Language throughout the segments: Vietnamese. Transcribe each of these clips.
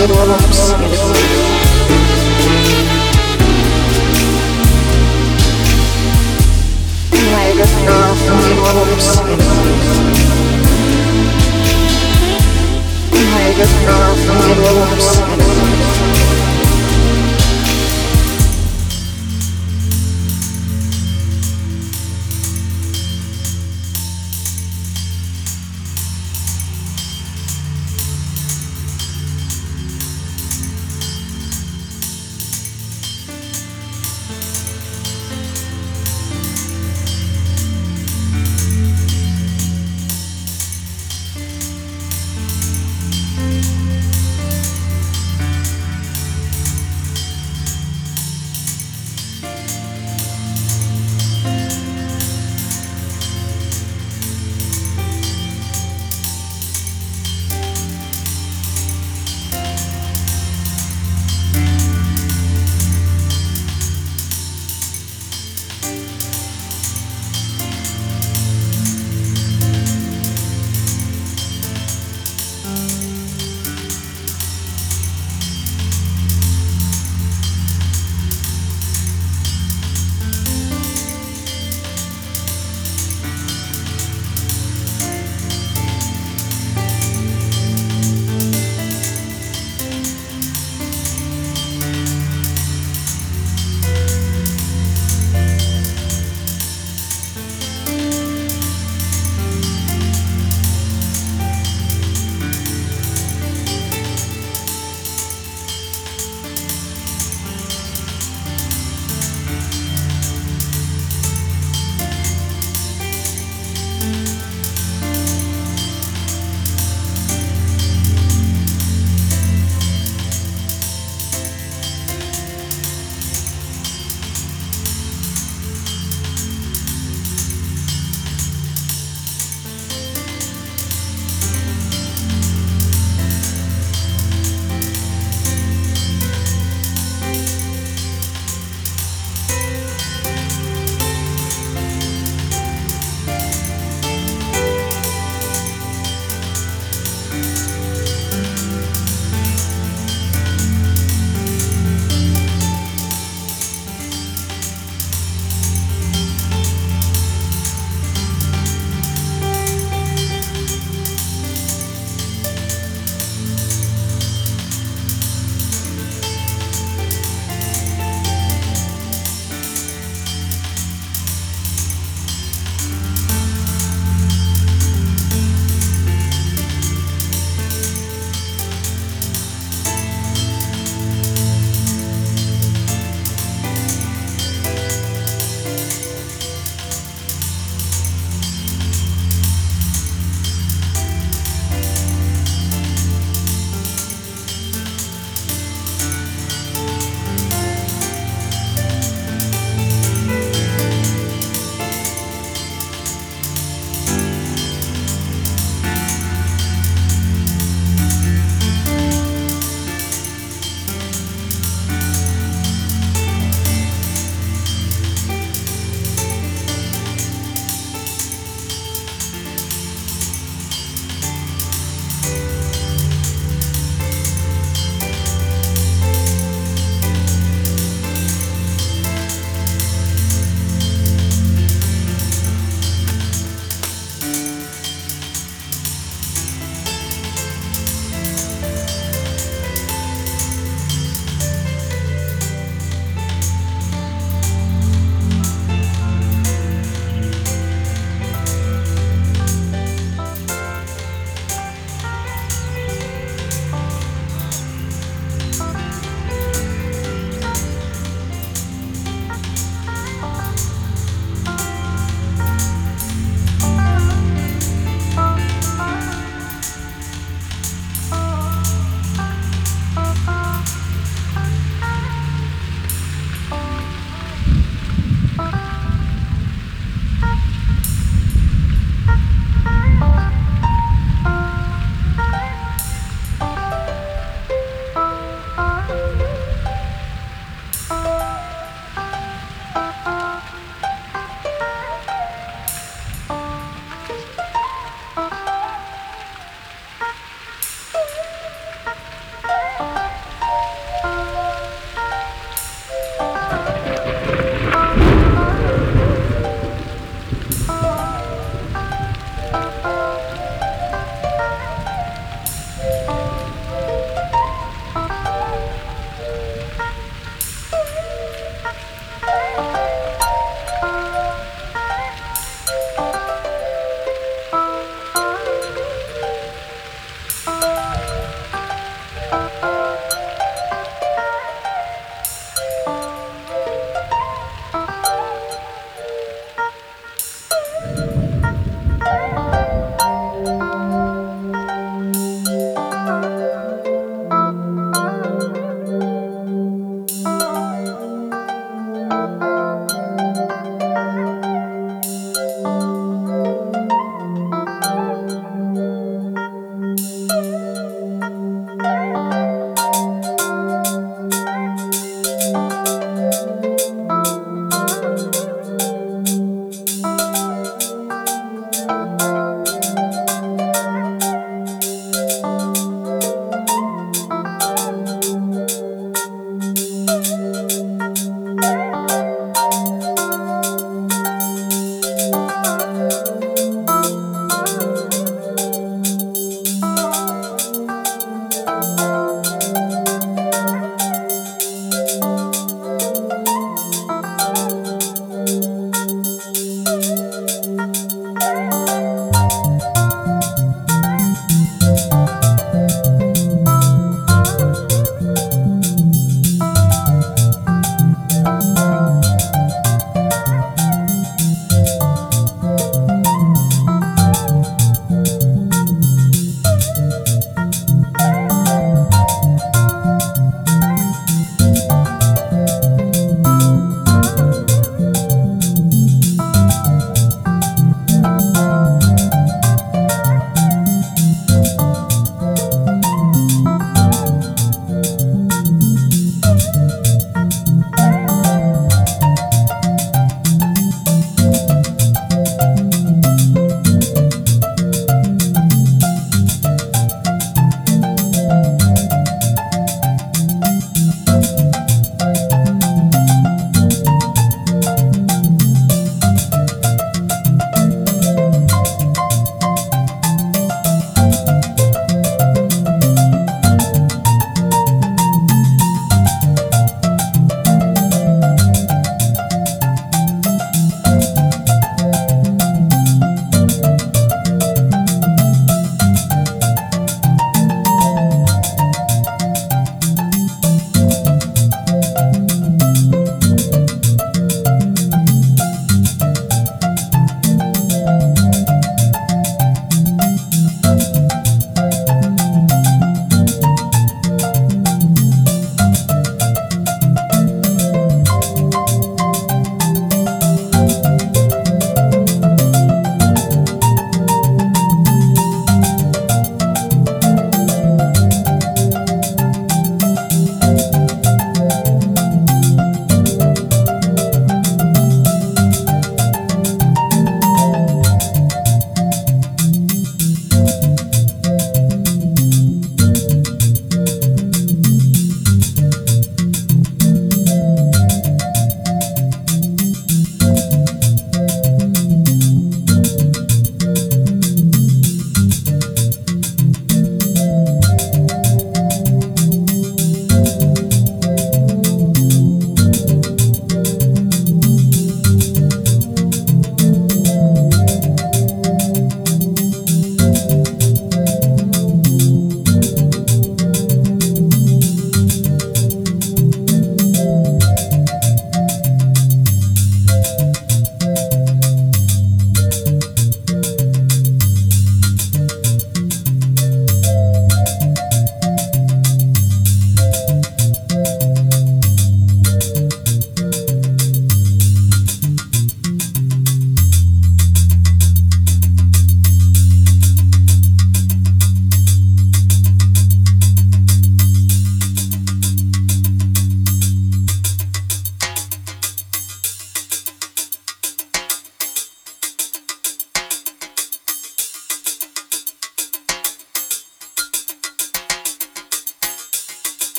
It will upset.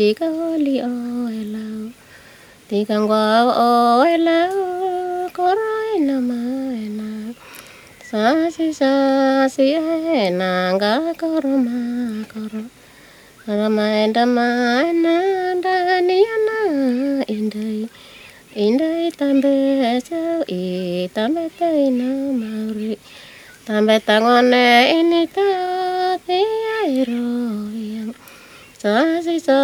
ทีกังลีโอเอลาทีกังวาโอเอลาก็ร้ไยละมาเอนาสาสิสาสิเอนางกะก็รมากรรมาเอนดมาเอนาดานิยนาอินไดยอินไดยตามเบเจ้าอีตามเบไตยนามาริตามเบตังอนเนอินิตาติไอโรยัง sa si sa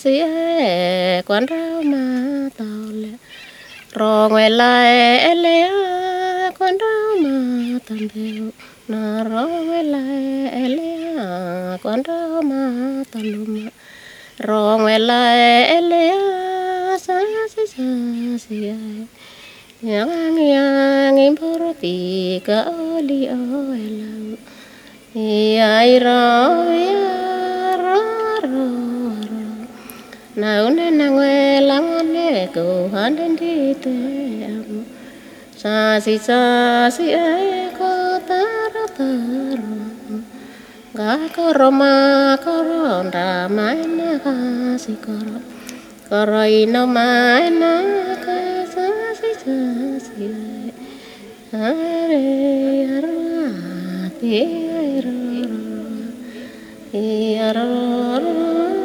si e quan rau ma tao le ro ngwe lai ele a quan rau ma tambe na ro ngwe lai ele a quan rau ma taluma ro ngwe lai ele a sa si sa si e yang yang importi ka oli o ai ro ya ro ro ro na una na ngue ngone ko handen di te sa si sa si e ko taro taro ga ko roma ko ronda maina ka si koro koro ino maina ka sa si sa si e are arati يا رب